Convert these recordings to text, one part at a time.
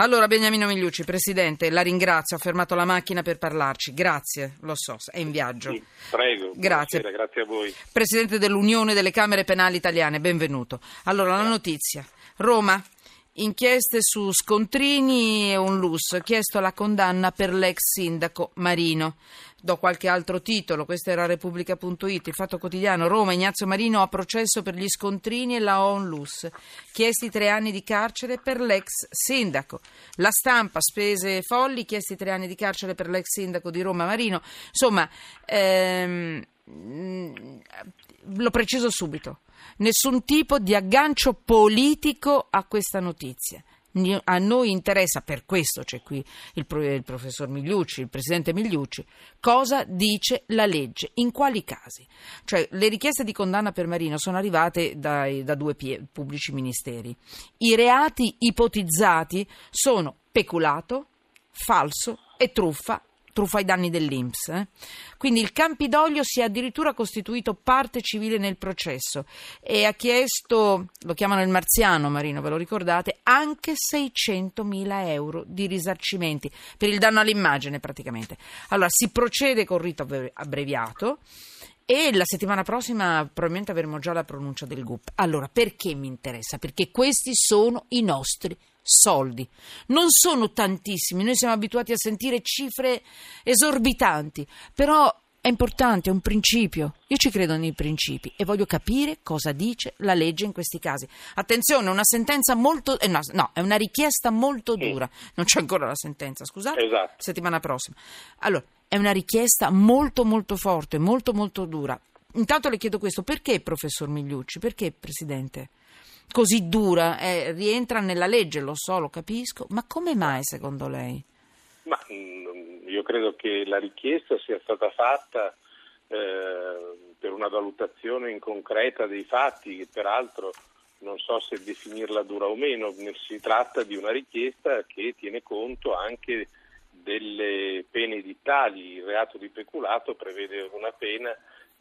Allora, Beniamino Migliucci, Presidente, la ringrazio, ha fermato la macchina per parlarci. Grazie, lo so, è in viaggio. Sì, prego, grazie. grazie a voi. Presidente dell'Unione delle Camere Penali Italiane, benvenuto. Allora, la notizia. Roma, inchieste su scontrini e un lusso, chiesto la condanna per l'ex sindaco Marino. Do qualche altro titolo, questa era Repubblica.it, il Fatto Quotidiano, Roma, Ignazio Marino a processo per gli scontrini e la ONLUS, chiesti tre anni di carcere per l'ex sindaco. La stampa, spese folli, chiesti tre anni di carcere per l'ex sindaco di Roma Marino. Insomma, ehm, lo preciso subito, nessun tipo di aggancio politico a questa notizia a noi interessa, per questo c'è qui il, professor Migliucci, il presidente Migliucci, cosa dice la legge, in quali casi. Cioè, le richieste di condanna per Marino sono arrivate dai, da due pubblici ministeri. I reati ipotizzati sono peculato, falso e truffa truffa ai danni dell'Inps. Eh? Quindi il Campidoglio si è addirittura costituito parte civile nel processo e ha chiesto, lo chiamano il marziano Marino, ve lo ricordate, anche 600 mila euro di risarcimenti per il danno all'immagine praticamente. Allora si procede con rito abbreviato. E la settimana prossima probabilmente avremo già la pronuncia del GUP. Allora, perché mi interessa? Perché questi sono i nostri soldi. Non sono tantissimi, noi siamo abituati a sentire cifre esorbitanti, però è importante, è un principio. Io ci credo nei principi e voglio capire cosa dice la legge in questi casi. Attenzione, una sentenza molto. Eh no, no, è una richiesta molto dura. Non c'è ancora la sentenza, scusate. Esatto. Settimana prossima. Allora, è una richiesta molto, molto forte, molto, molto dura. Intanto le chiedo questo: perché, professor Migliucci? Perché, presidente? Così dura, eh, rientra nella legge, lo so, lo capisco, ma come mai secondo lei? Ma, mm, io credo che la richiesta sia stata fatta eh, per una valutazione in concreta dei fatti, che peraltro non so se definirla dura o meno, si tratta di una richiesta che tiene conto anche delle pene edittali, il reato di peculato prevede una pena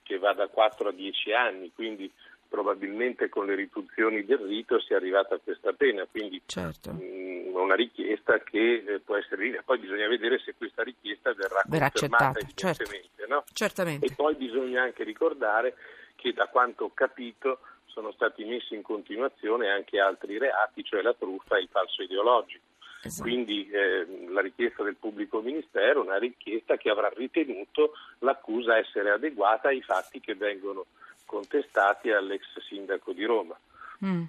che va da 4 a 10 anni, quindi probabilmente con le riduzioni del rito si è arrivata a questa pena, quindi certo. mh, mm, una richiesta che eh, può essere linea. Poi bisogna vedere se questa richiesta verrà, verrà accettata, certo. no? Certamente. E poi bisogna anche ricordare che da quanto ho capito sono stati messi in continuazione anche altri reati, cioè la truffa e il falso ideologico. Esatto. Quindi eh, la richiesta del pubblico ministero è una richiesta che avrà ritenuto l'accusa essere adeguata ai fatti che vengono contestati all'ex sindaco di Roma. Mm.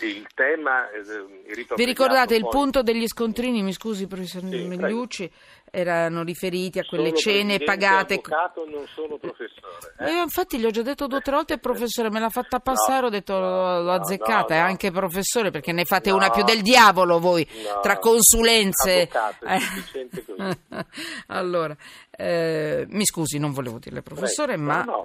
Il tema, eh, Vi ricordate il punto degli scontrini, mi scusi professor sì, Migliucci, erano riferiti a quelle sono cene pagate. Avvocato, non sono professore. Eh? Io infatti gli ho già detto due o tre volte, professore, me l'ha fatta passare, no, ho detto no, l'ho azzeccata, no, è anche professore perché ne fate una più del diavolo voi, tra consulenze. Avvocato, è allora, eh, mi scusi, non volevo dirle professore, Prego. ma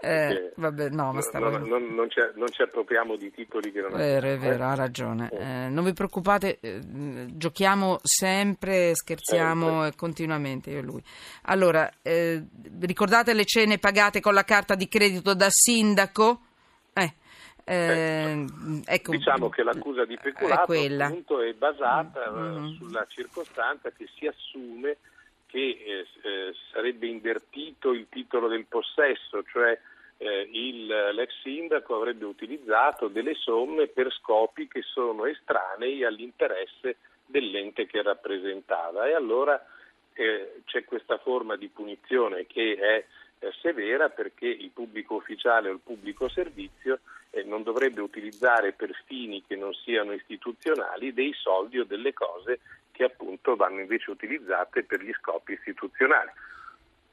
eh, vabbè, no, ma stavo... non, non, non, ci, non, ci, appropriamo di titoli che non. Vero, è vero, ha ragione. Eh, non vi preoccupate, eh, giochiamo sempre, scherziamo sempre. continuamente io e lui. Allora, eh, ricordate le cene pagate con la carta di credito da sindaco? Eh, eh, ecco, diciamo che l'accusa di peculato è, è basata mm-hmm. sulla circostanza che si assume che eh, eh, sarebbe invertito il titolo del possesso, cioè eh, il, l'ex sindaco avrebbe utilizzato delle somme per scopi che sono estranei all'interesse dell'ente che rappresentava. E allora eh, c'è questa forma di punizione che è eh, severa perché il pubblico ufficiale o il pubblico servizio eh, non dovrebbe utilizzare per fini che non siano istituzionali dei soldi o delle cose che appunto vanno invece utilizzate per gli scopi istituzionali.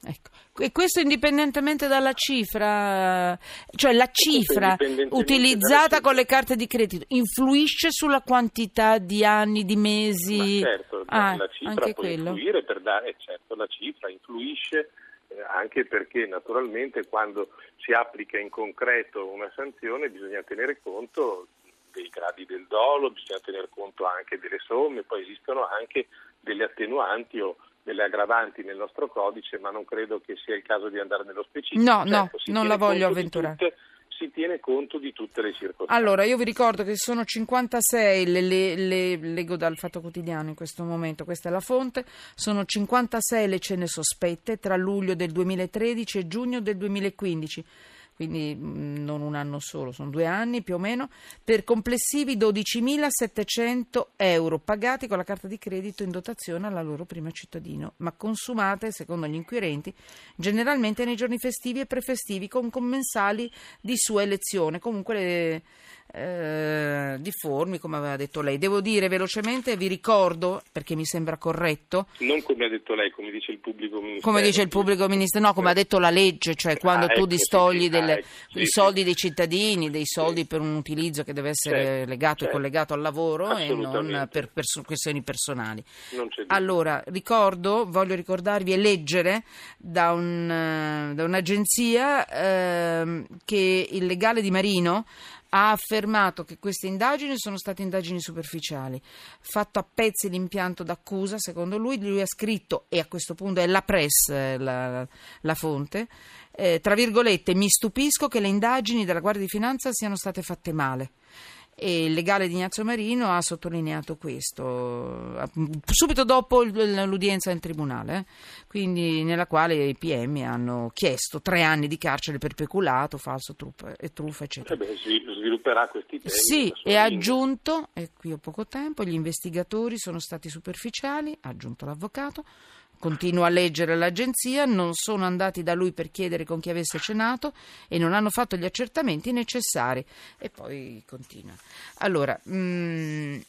Ecco. E questo indipendentemente dalla cifra, cioè la cifra utilizzata con le carte di credito influisce sulla quantità di anni, di mesi? Ma certo, ah, la cifra può quello. influire per dare, certo, la cifra influisce eh, anche perché naturalmente quando si applica in concreto una sanzione bisogna tenere conto dei gradi del dolo, bisogna tener conto anche delle somme, poi esistono anche delle attenuanti o delle aggravanti nel nostro codice, ma non credo che sia il caso di andare nello specifico. No, certo, no, non la voglio avventurare. Si tiene conto di tutte le circostanze. Allora, io vi ricordo che sono 56, le, le, le, leggo dal Fatto Quotidiano in questo momento, questa è la fonte, sono 56 le cene sospette tra luglio del 2013 e giugno del 2015 quindi mm, non un anno solo, sono due anni più o meno, per complessivi 12.700 euro pagati con la carta di credito in dotazione alla loro prima cittadino, ma consumate, secondo gli inquirenti, generalmente nei giorni festivi e prefestivi con commensali di sua elezione. Comunque le eh, difformi, come aveva detto lei. Devo dire velocemente, vi ricordo, perché mi sembra corretto. Non come ha detto lei, come dice il pubblico ministero. Come dice il pubblico ministero, no, come ha detto la legge, cioè quando ah, tu ecco, distogli sì, delle, ah, ecco, sì, i soldi dei cittadini, dei soldi per un utilizzo che deve essere certo, legato certo. e collegato al lavoro e non per, per questioni personali. Allora, ricordo, voglio ricordarvi e leggere da, un, da un'agenzia eh, che il legale di Marino ha affermato che queste indagini sono state indagini superficiali. Fatto a pezzi l'impianto d'accusa, secondo lui, lui ha scritto, e a questo punto è la press eh, la, la fonte, eh, tra virgolette, mi stupisco che le indagini della Guardia di Finanza siano state fatte male e il legale di Ignazio Marino ha sottolineato questo subito dopo l'udienza in tribunale, eh? quindi nella quale i PM hanno chiesto tre anni di carcere per peculato, falso truffa, e truffa eccetera. Eh beh, svilupperà questi temi. Sì, e ha aggiunto, e qui ho poco tempo, gli investigatori sono stati superficiali, ha aggiunto l'avvocato, Continua a leggere l'agenzia, non sono andati da lui per chiedere con chi avesse cenato e non hanno fatto gli accertamenti necessari. E poi continua. Allora, mh, mm,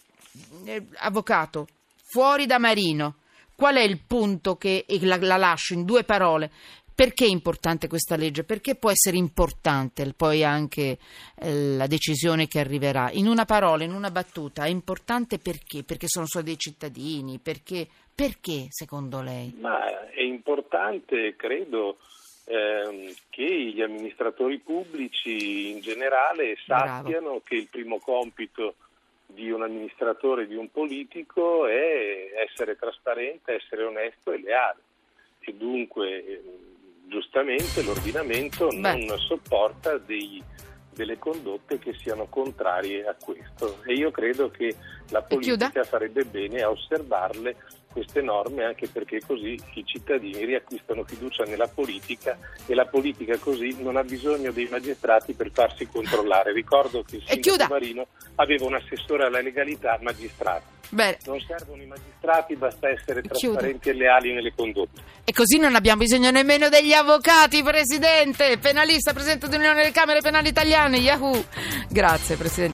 eh, avvocato, fuori da Marino, qual è il punto che la, la lascio in due parole? Perché è importante questa legge? Perché può essere importante poi anche eh, la decisione che arriverà? In una parola, in una battuta, è importante perché? Perché sono solo dei cittadini? Perché? Perché secondo lei? Ma è importante, credo, ehm, che gli amministratori pubblici in generale sappiano Bravo. che il primo compito di un amministratore, di un politico è essere trasparente, essere onesto e leale. E dunque giustamente l'ordinamento Beh. non sopporta dei, delle condotte che siano contrarie a questo e io credo che la politica farebbe bene a osservarle queste norme anche perché così i cittadini riacquistano fiducia nella politica e la politica così non ha bisogno dei magistrati per farsi controllare. Ricordo che il sindaco Marino aveva un assessore alla legalità magistrato. Bene. Non servono i magistrati, basta essere trasparenti Chiudo. e leali nelle condotte. E così non abbiamo bisogno nemmeno degli avvocati, Presidente, penalista, Presidente dell'Unione delle Camere Penali Italiane, Yahoo! Grazie, Presidente.